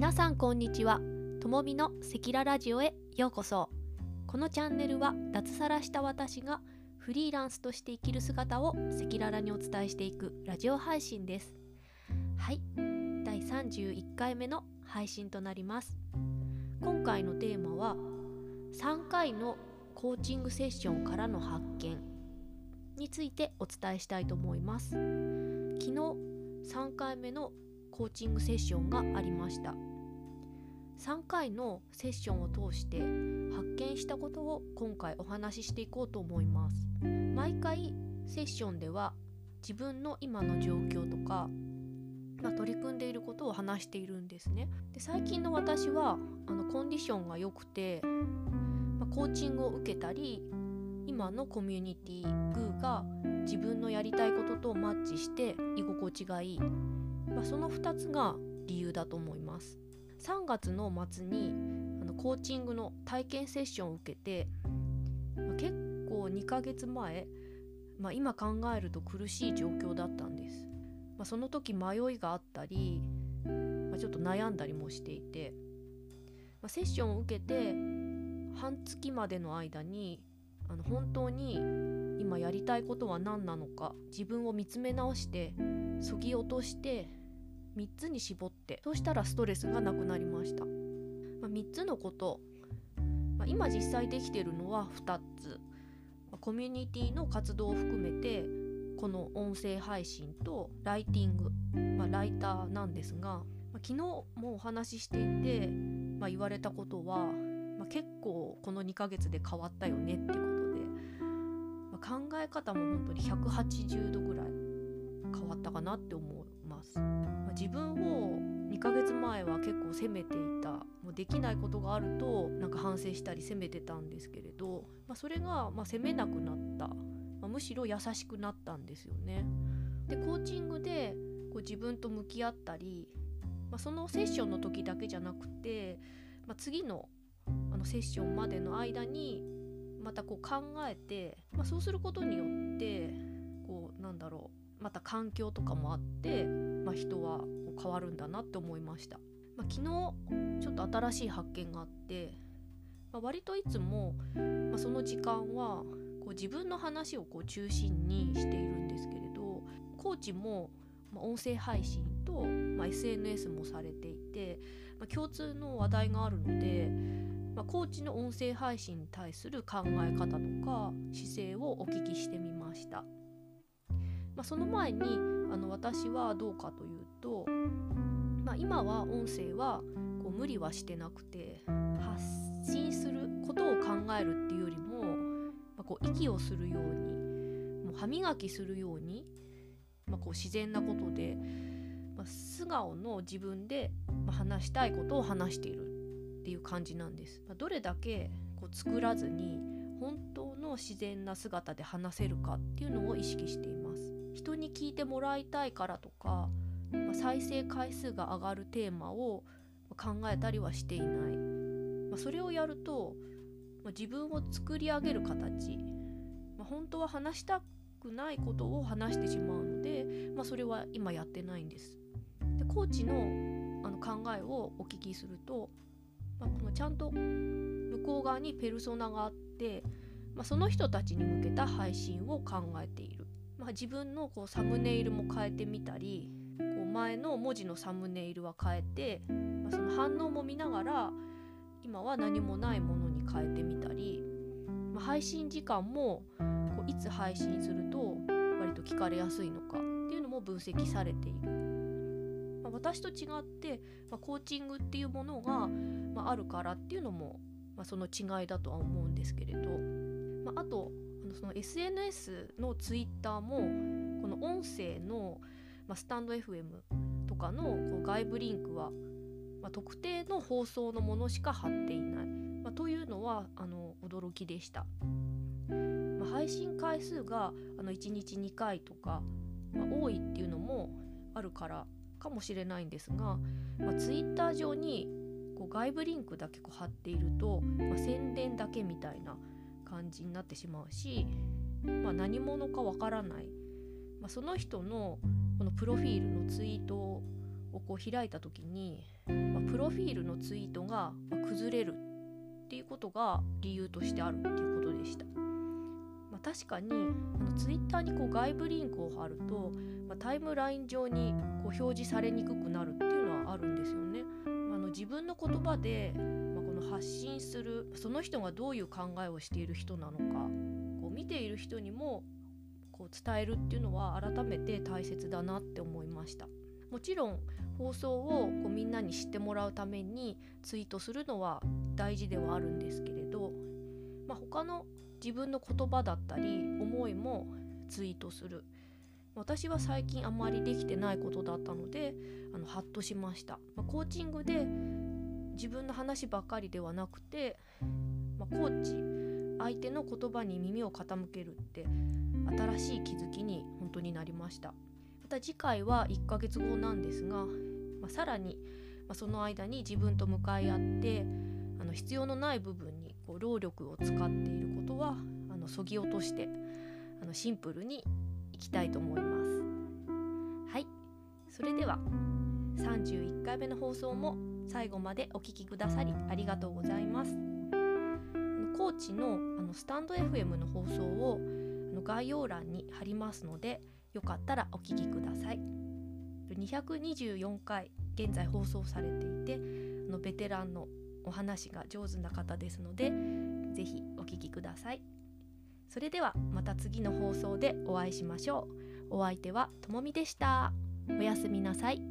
皆さんこんにちは。ともみの赤裸々ラジオへようこそ。このチャンネルは脱サラした私がフリーランスとして生きる姿を赤裸々にお伝えしていくラジオ配信です。はい。第31回目の配信となります。今回のテーマは3回のコーチングセッションからの発見についてお伝えしたいと思います。昨日3回目のコーチングセッションがありました。3回のセッションを通して発見したことを今回お話ししていこうと思います。毎回セッションでは自分の今の状況とか、ま、取り組んでいることを話しているんですね。で最近の私はあのコンディションが良くて、まあ、コーチングを受けたり今のコミュニティグーが自分のやりたいこととマッチして居心地がいい。まあ、その2つが理由だと思います。3月の末にあのコーチングの体験セッションを受けて、まあ、結構2ヶ月前、まあ、今考えると苦しい状況だったんです、まあ、その時迷いがあったり、ま、ちょっと悩んだりもしていて、ま、セッションを受けて半月までの間にあの本当に今やりたいことは何なのか自分を見つめ直してそぎ落として3つに絞ってそうしたらストレスがなくなりました、まあ、3つのこと、まあ、今実際できてるのは2つ、コミュニティの活動を含めてこの音声配信とライティング、まあ、ライターなんですが、まあ、昨日もお話ししていて、まあ、言われたことは、まあ、結構この2ヶ月で変わったよねってことで、まあ、考え方も本当に180度ぐらい変わったかなって思う。ます、ま、自分を2ヶ月前は結構責めていたもうできないことがあるとなんか反省したり責めてたんですけれど、まあ、それがま責めなくなった、まあ、むしろ優しくなったんですよね。でコーチングでこう自分と向き合ったり、まあ、そのセッションの時だけじゃなくて、ま、次のあのセッションまでの間にまたこう考えて、ま、そうすることによってこうなんだろうまた環境とかもあって、まあ、人は変わるんだなって思いました、まあ、昨日ちょっと新しい発見があって、まあ、割といつも、まあ、その時間はこう自分の話をこう中心にしているんですけれどコーチも、ま、音声配信と、ま、SNS もされていて、ま、共通の話題があるので、ま、コーチの音声配信に対する考え方とか姿勢をお聞きしてみました。まあ、その前に私はどうかというと、まあ、今は音声はこう無理はしてなくて発信することを考えるっていうよりも、まあ、こう息をするようにもう歯磨きするように、まあ、こう自然なことで、ま、素顔の自分で、話したいことを話しているっていう感じなんです。まどれだけこう作らずに本当の自然な姿で話せるかっていうのを意識しています。人に聞いてもらいたいからとか、再生回数が上がるテーマを考えたりはしていない、まあ、それをやると、まあ、自分を作り上げる形、ま本当は話したくないことを話してしまうので、まそれは今やってないんです。でコーチのあの考えをお聞きすると、まこのちゃんと向こう側にペルソナがあって、まその人たちに向けた配信を考えている。まあ、自分のこうサムネイルも変えてみたりこう前の文字のサムネイルは変えて、まあ、その反応も見ながら今は何もないものに変えてみたり、まあ、配信時間もこういつ配信すると割と聞かれやすいのかっていうのも分析されている。まあ、私と違って、まあ、コーチングっていうものが、まあ、るからっていうのも、ま、その違いだとは思うんですけれど、ま、あとその SNS の Twitter もこの音声の、まあ、スタンド FM とかのこう外部リンクは、まあ、特定の放送のものしか貼っていない、まあ、というのはあの驚きでした、ま配信回数があの1日2回とか、ま多いっていうのもあるからかもしれないんですが、ま Twitter 上にこう外部リンクだけこう貼っていると、ま宣伝だけみたいな感じになってしまうし、まあ、何者かわからない、まあ、その人のこのプロフィールのツイートをこう開いた時に、まあ、プロフィールのツイートが崩れるっていうことが理由としてあるっていうことでした。まあ、確かにあのツイッターにこう外部リンクを貼ると、まあ、タイムライン上にこう表示されにくくなるっていうのはあるんですよね。あの自分の言葉で、発信するその人がどういう考えをしている人なのかこう見ている人にもこう伝えるっていうのは改めて大切だなって思いました。もちろん放送をこうみんなに知ってもらうためにツイートするのは大事ではあるんですけれど、まあ、他の自分の言葉だったり思いもツイートする私は最近あまりできてないことだったのであのハッとしました、まあ、コーチングで自分の話ばっかりではなくて、まあ、コーチ相手の言葉に耳を傾けるって新しい気づきに本当になりました。また次回は1ヶ月後なんですが、まあ、さらに、まあ、その間に自分と向かい合ってあの必要のない部分にこう労力を使っていることはあのそぎ落としてあのシンプルにいきたいと思います。はい。それでは31回目の放送も最後までお聴きくださりありがとうございます。コーチのあのスタンド FM の放送をあの概要欄に貼りますのでよかったらお聴きください。224回現在放送されていてあのベテランのお話が上手な方ですので是非お聴きください。それではまた次の放送でお会いしましょう。お相手はともみでした。おやすみなさい。